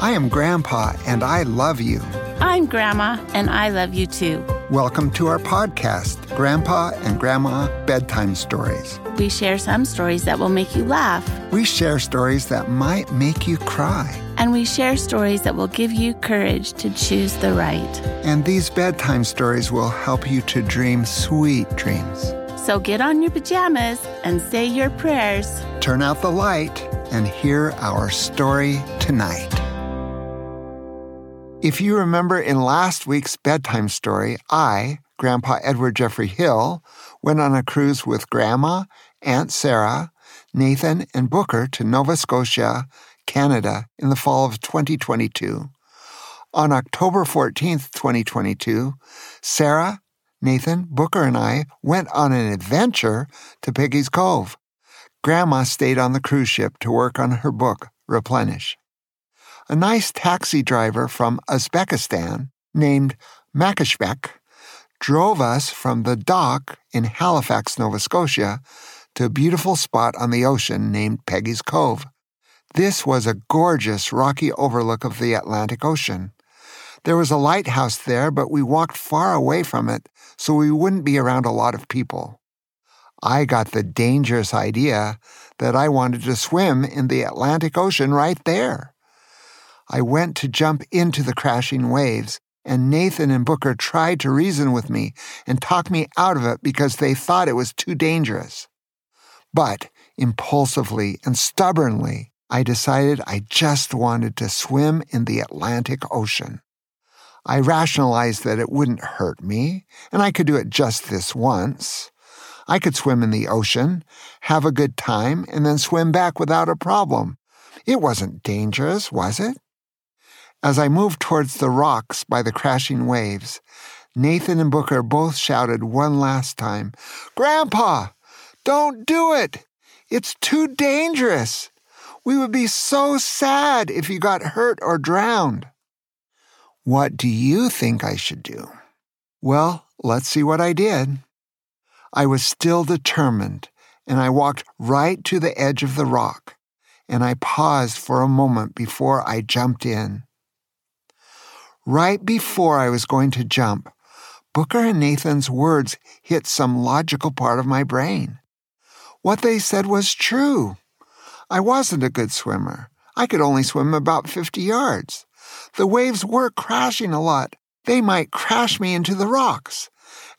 I am Grandpa, and I love you. I'm Grandma, and I love you too. Welcome to our podcast, Grandpa and Grandma Bedtime Stories. We share some stories that will make you laugh, We share stories that might make you cry. and we share stories that will give you courage to choose the right. And these bedtime stories will help you to dream sweet dreams. So get on your pajamas and say your prayers. Turn out the light and hear our story tonight. If you remember in last week's bedtime story, I, Grandpa Edward Jeffrey Hill, went on a cruise with Grandma, Aunt Sarah, Nathan, and Booker to Nova Scotia, Canada in the fall of 2022. On October 14th, 2022, Sarah, Nathan, Booker, and I went on an adventure to Peggy's Cove. Grandma stayed on the cruise ship to work on her book, Replenish. A nice taxi driver from Uzbekistan named Makashbek drove us from the dock in Halifax, Nova Scotia, to a beautiful spot on the ocean named Peggy's Cove. This was a gorgeous rocky overlook of the Atlantic Ocean. There was a lighthouse there, but we walked far away from it so we wouldn't be around a lot of people. I got the dangerous idea that I wanted to swim in the Atlantic Ocean right there. I went to jump into the crashing waves, and Nathan and Booker tried to reason with me and talk me out of it because they thought it was too dangerous. But impulsively and stubbornly, I decided I just wanted to swim in the Atlantic Ocean. I rationalized that it wouldn't hurt me, and I could do it just this once. I could swim in the ocean, have a good time, and then swim back without a problem. It wasn't dangerous, was it? As I moved towards the rocks by the crashing waves, Nathan and Booker both shouted one last time, Grandpa, don't do it! It's too dangerous! We would be so sad if you got hurt or drowned. What do you think I should do? Well, let's see what I did. I was still determined, and I walked right to the edge of the rock, and I paused for a moment before I jumped in. Right before I was going to jump, Booker and Nathan's words hit some logical part of my brain. What they said was true. I wasn't a good swimmer. I could only swim about 50 yards. The waves were crashing a lot. They might crash me into the rocks.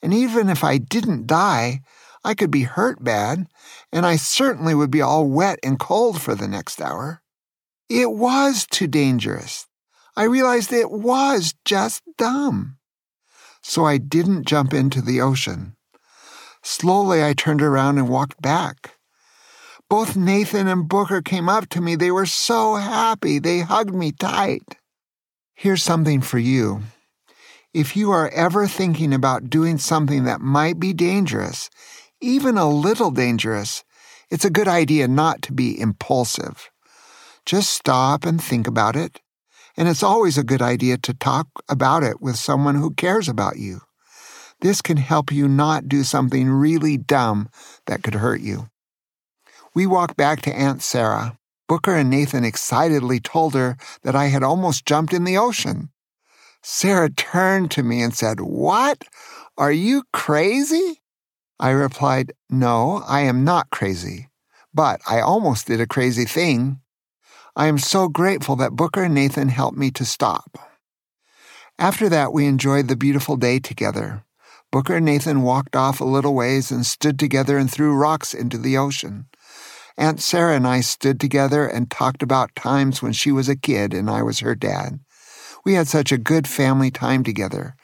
And even if I didn't die, I could be hurt bad, and I certainly would be all wet and cold for the next hour. It was too dangerous. I realized it was just dumb. So I didn't jump into the ocean. Slowly, I turned around and walked back. Both Nathan and Booker came up to me. They were so happy. They hugged me tight. Here's something for you. If you are ever thinking about doing something that might be dangerous, even a little dangerous, it's a good idea not to be impulsive. Just stop and think about it. And it's always a good idea to talk about it with someone who cares about you. This can help you not do something really dumb that could hurt you. We walked back to Aunt Sarah. Booker and Nathan excitedly told her that I had almost jumped in the ocean. Sarah turned to me and said, What? Are you crazy? I replied, No, I am not crazy, but I almost did a crazy thing. I am so grateful that Booker and Nathan helped me to stop. After that, we enjoyed the beautiful day together. Booker and Nathan walked off a little ways and stood together and threw rocks into the ocean. Aunt Sarah and I stood together and talked about times when she was a kid and I was her dad. We had such a good family time together.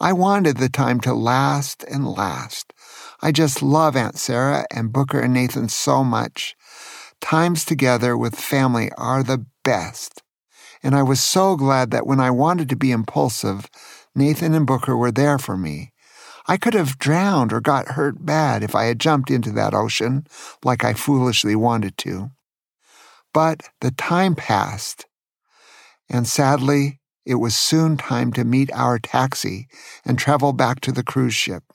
I wanted the time to last and last. I just love Aunt Sarah and Booker and Nathan so much. Times together with family are the best. And I was so glad that when I wanted to be impulsive, Nathan and Booker were there for me. I could have drowned or got hurt bad if I had jumped into that ocean like I foolishly wanted to. But the time passed, and sadly, it was soon time to meet our taxi and travel back to the cruise ship.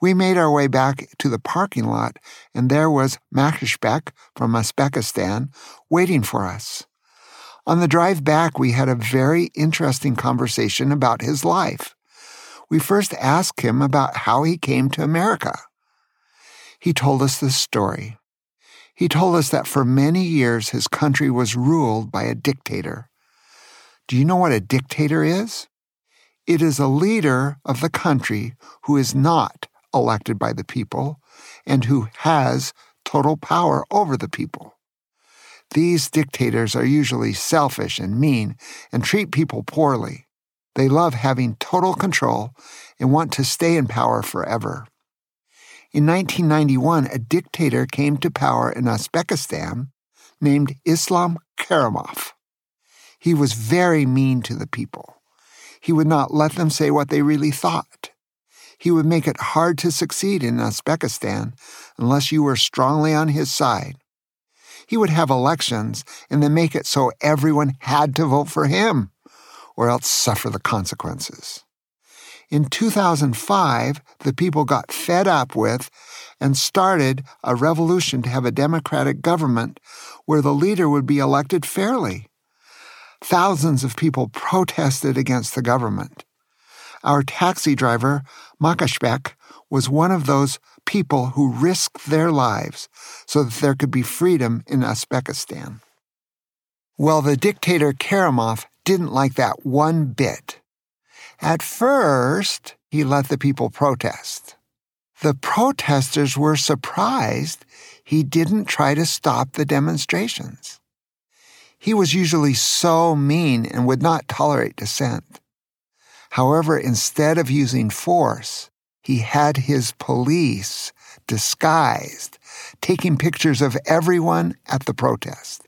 We made our way back to the parking lot, and there was Makashbek from Uzbekistan waiting for us. On the drive back, we had a very interesting conversation about his life. We first asked him about how he came to America. He told us this story. He told us that for many years his country was ruled by a dictator. Do you know what a dictator is? It is a leader of the country who is not elected by the people and who has total power over the people. These dictators are usually selfish and mean and treat people poorly. They love having total control and want to stay in power forever. In 1991, a dictator came to power in Uzbekistan named Islam Karimov. He was very mean to the people. He would not let them say what they really thought. He would make it hard to succeed in Uzbekistan unless you were strongly on his side. He would have elections and then make it so everyone had to vote for him or else suffer the consequences. In 2005, the people got fed up with and started a revolution to have a democratic government where the leader would be elected fairly. Thousands of people protested against the government. Our taxi driver, Makashbek, was one of those people who risked their lives so that there could be freedom in Uzbekistan. Well, the dictator Karimov didn't like that one bit. At first, he let the people protest. The protesters were surprised he didn't try to stop the demonstrations. He was usually so mean and would not tolerate dissent. However, instead of using force, he had his police disguised, taking pictures of everyone at the protest.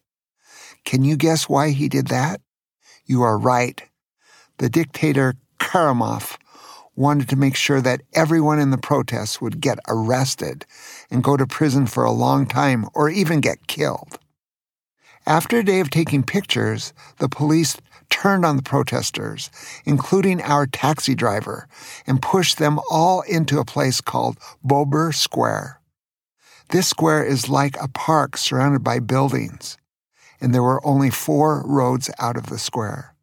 Can you guess why he did that? You are right. The dictator Karimov wanted to make sure that everyone in the protests would get arrested and go to prison for a long time or even get killed. After a day of taking pictures, the police turned on the protesters, including our taxi driver, and pushed them all into a place called Bobur Square. This square is like a park surrounded by buildings, and there were only four roads out of the square.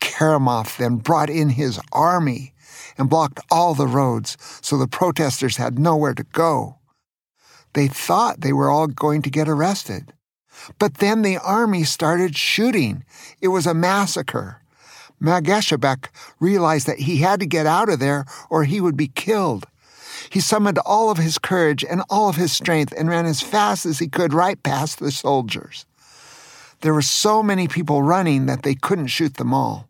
Karimov then brought in his army and blocked all the roads so the protesters had nowhere to go. They thought they were all going to get arrested. But then the army started shooting. It was a massacre. Mageshabek realized that he had to get out of there or he would be killed. He summoned all of his courage and all of his strength and ran as fast as he could right past the soldiers. There were so many people running that they couldn't shoot them all.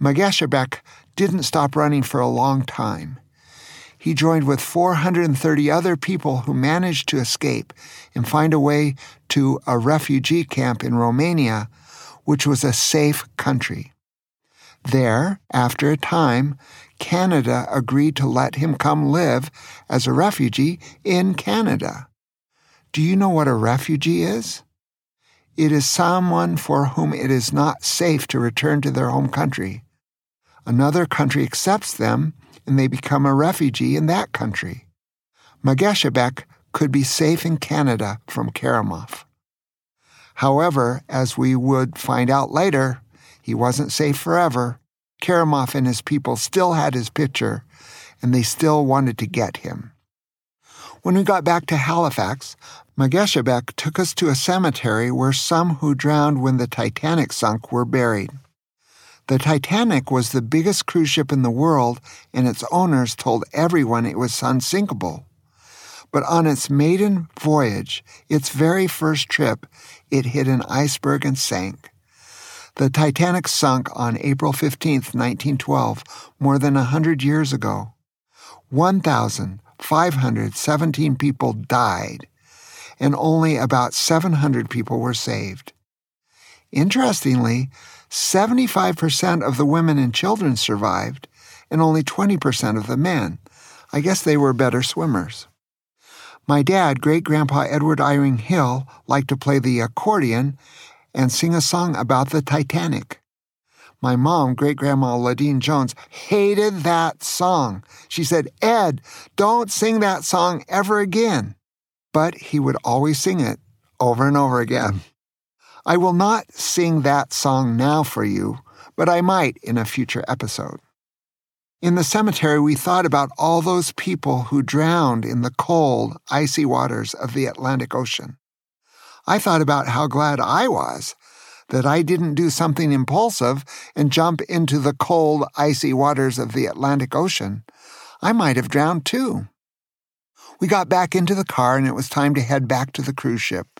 Mageshabek didn't stop running for a long time he joined with 430 other people who managed to escape and find a way to a refugee camp in Romania, which was a safe country. There, after a time, Canada agreed to let him come live as a refugee in Canada. Do you know what a refugee is? It is someone for whom it is not safe to return to their home country. Another country accepts them and they become a refugee in that country. Mageshabek could be safe in Canada from Karimov. However, as we would find out later, he wasn't safe forever. Karimov and his people still had his picture, and they still wanted to get him. When we got back to Halifax, Mageshabek took us to a cemetery where some who drowned when the Titanic sunk were buried. The Titanic was the biggest cruise ship in the world, and its owners told everyone it was unsinkable. But on its maiden voyage, its very first trip, it hit an iceberg and sank. The Titanic sunk on April 15, 1912, more than a hundred years ago. 1,517 people died, and only about 700 people were saved. Interestingly, 75% of the women and children survived, and only 20% of the men. I guess they were better swimmers. My dad, great grandpa Edward Eyring Hill, liked to play the accordion and sing a song about the Titanic. My mom, great grandma Ladine Jones, hated that song. She said, Ed, don't sing that song ever again. But he would always sing it over and over again. I will not sing that song now for you, but I might in a future episode. In the cemetery, we thought about all those people who drowned in the cold, icy waters of the Atlantic Ocean. I thought about how glad I was that I didn't do something impulsive and jump into the cold, icy waters of the Atlantic Ocean. I might have drowned too. We got back into the car and it was time to head back to the cruise ship.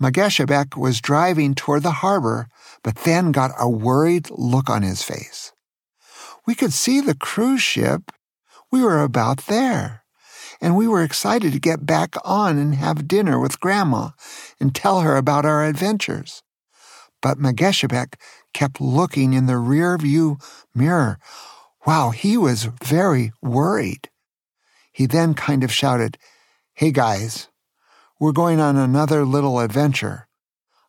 Mageshebek was driving toward the harbor, but then got a worried look on his face. We could see the cruise ship. We were about there. And we were excited to get back on and have dinner with Grandma and tell her about our adventures. But Mageshebek kept looking in the rear view mirror. Wow, he was very worried. He then kind of shouted, Hey guys, we're going on another little adventure.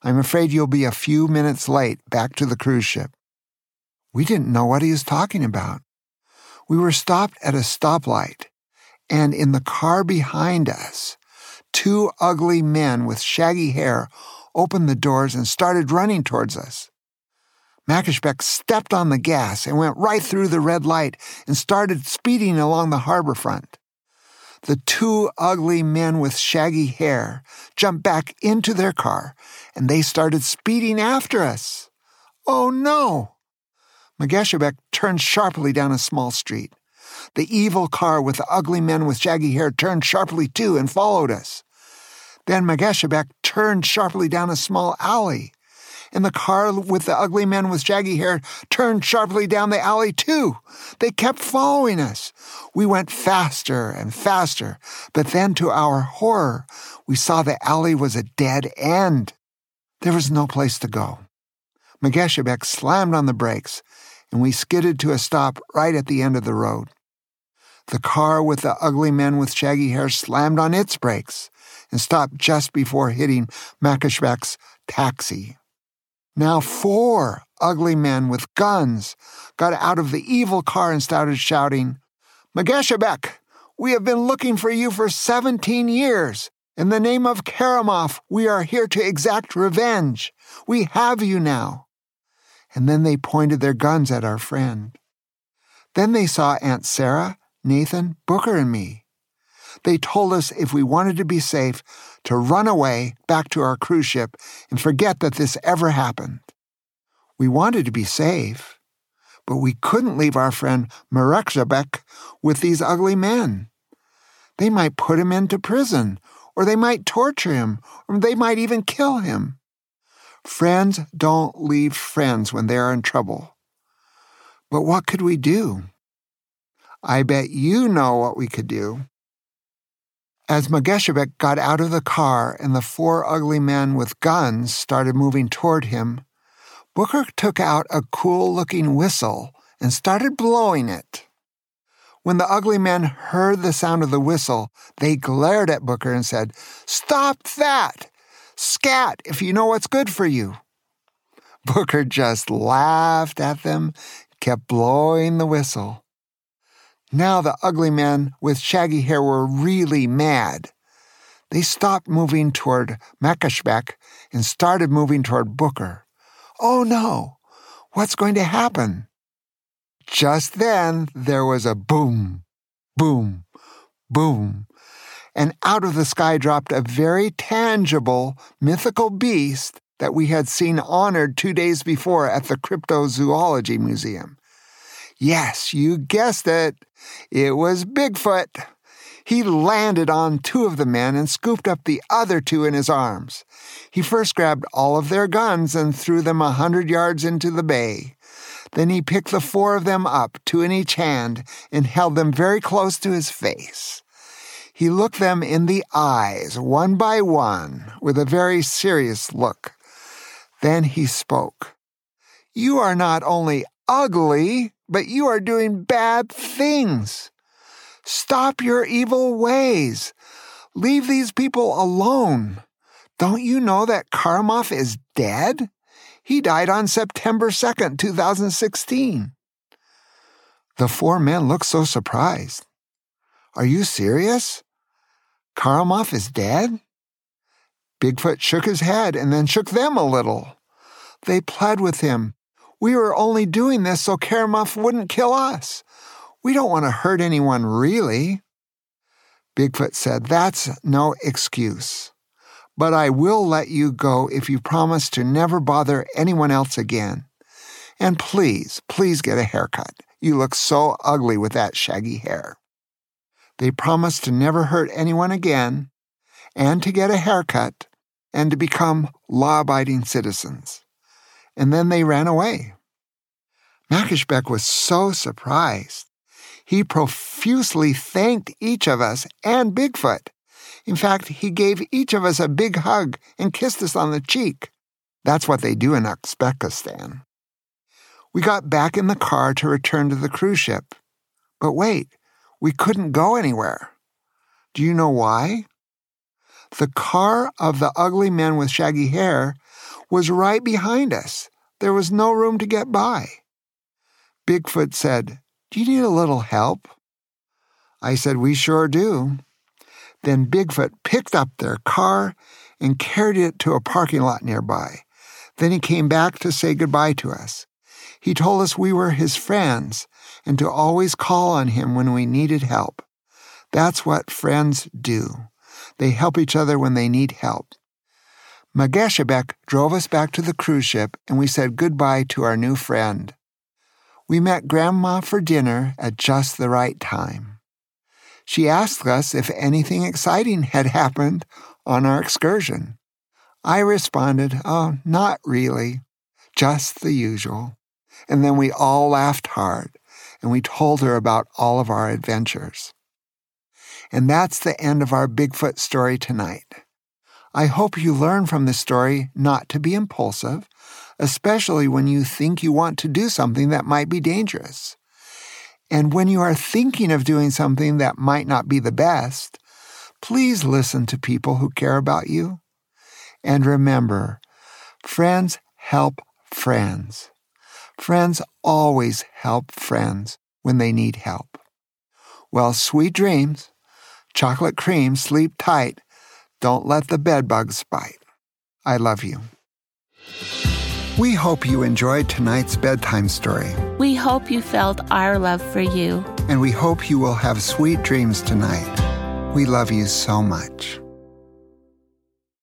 I'm afraid you'll be a few minutes late back to the cruise ship. We didn't know what he was talking about. We were stopped at a stoplight, and in the car behind us, two ugly men with shaggy hair opened the doors and started running towards us. Makashbek stepped on the gas and went right through the red light and started speeding along the harbor front. The two ugly men with shaggy hair jumped back into their car and they started speeding after us. Oh no! Mageshebek turned sharply down a small street. The evil car with the ugly men with shaggy hair turned sharply too and followed us. Then Mageshebek turned sharply down a small alley, and the car with the ugly men with shaggy hair turned sharply down the alley too. They kept following us. We went faster and faster, but then to our horror, we saw the alley was a dead end. There was no place to go. Mageshebek slammed on the brakes, and we skidded to a stop right at the end of the road. The car with the ugly men with shaggy hair slammed on its brakes and stopped just before hitting Makashbek's taxi. Now four ugly men with guns got out of the evil car and started shouting, Mageshebek, we have been looking for you for 17 years. In the name of Karimov, we are here to exact revenge. We have you now and then they pointed their guns at our friend. Then they saw Aunt Sarah, Nathan, Booker, and me. They told us if we wanted to be safe, to run away back to our cruise ship and forget that this ever happened. We wanted to be safe, but we couldn't leave our friend Marekzabek with these ugly men. They might put him into prison, or they might torture him, or they might even kill him. Friends don't leave friends when they are in trouble. But what could we do? I bet you know what we could do. As Mageshebek got out of the car and the four ugly men with guns started moving toward him, Booker took out a cool looking whistle and started blowing it. When the ugly men heard the sound of the whistle, they glared at Booker and said, Stop that! Scat if you know what's good for you. Booker just laughed at them, kept blowing the whistle. Now the ugly men with shaggy hair were really mad. They stopped moving toward Makashbek and started moving toward Booker. Oh no! What's going to happen? Just then there was a boom, boom, boom and out of the sky dropped a very tangible, mythical beast that we had seen honored two days before at the Cryptozoology Museum. Yes, you guessed it. It was Bigfoot. He landed on two of the men and scooped up the other two in his arms. He first grabbed all of their guns and threw them a hundred yards into the bay. Then he picked the four of them up, two in each hand, and held them very close to his face. He looked them in the eyes, one by one, with a very serious look. Then he spoke. You are not only ugly, but you are doing bad things. Stop your evil ways. Leave these people alone. Don't you know that Karimov is dead? He died on September 2nd, 2016. The four men looked so surprised. Are you serious? Karimov is dead? Bigfoot shook his head and then shook them a little. They pled with him. We were only doing this so Karamuf wouldn't kill us. We don't want to hurt anyone, really. Bigfoot said, That's no excuse. But I will let you go if you promise to never bother anyone else again. And please, please get a haircut. You look so ugly with that shaggy hair. They promised to never hurt anyone again, and to get a haircut, and to become law abiding citizens. And then they ran away. Makashbek was so surprised. He profusely thanked each of us and Bigfoot. In fact, he gave each of us a big hug and kissed us on the cheek. That's what they do in Uzbekistan. We got back in the car to return to the cruise ship. But wait, we couldn't go anywhere. Do you know why? The car of the ugly man with shaggy hair was right behind us. There was no room to get by. Bigfoot said, Do you need a little help? I said, We sure do. Then Bigfoot picked up their car and carried it to a parking lot nearby. Then he came back to say goodbye to us. He told us we were his friends and to always call on him when we needed help. That's what friends do. They help each other when they need help. Mageshabek drove us back to the cruise ship and we said goodbye to our new friend. We met Grandma for dinner at just the right time. She asked us if anything exciting had happened on our excursion. I responded, Oh, not really, just the usual. And then we all laughed hard and we told her about all of our adventures. And that's the end of our Bigfoot story tonight. I hope you learn from this story not to be impulsive, especially when you think you want to do something that might be dangerous. And when you are thinking of doing something that might not be the best, please listen to people who care about you. And remember, friends help friends. Friends always help friends when they need help. Well, sweet dreams. Chocolate cream, sleep tight. Don't let the bedbugs bite. I love you. We hope you enjoyed tonight's bedtime story. We hope you felt our love for you. And we hope you will have sweet dreams tonight. We love you so much.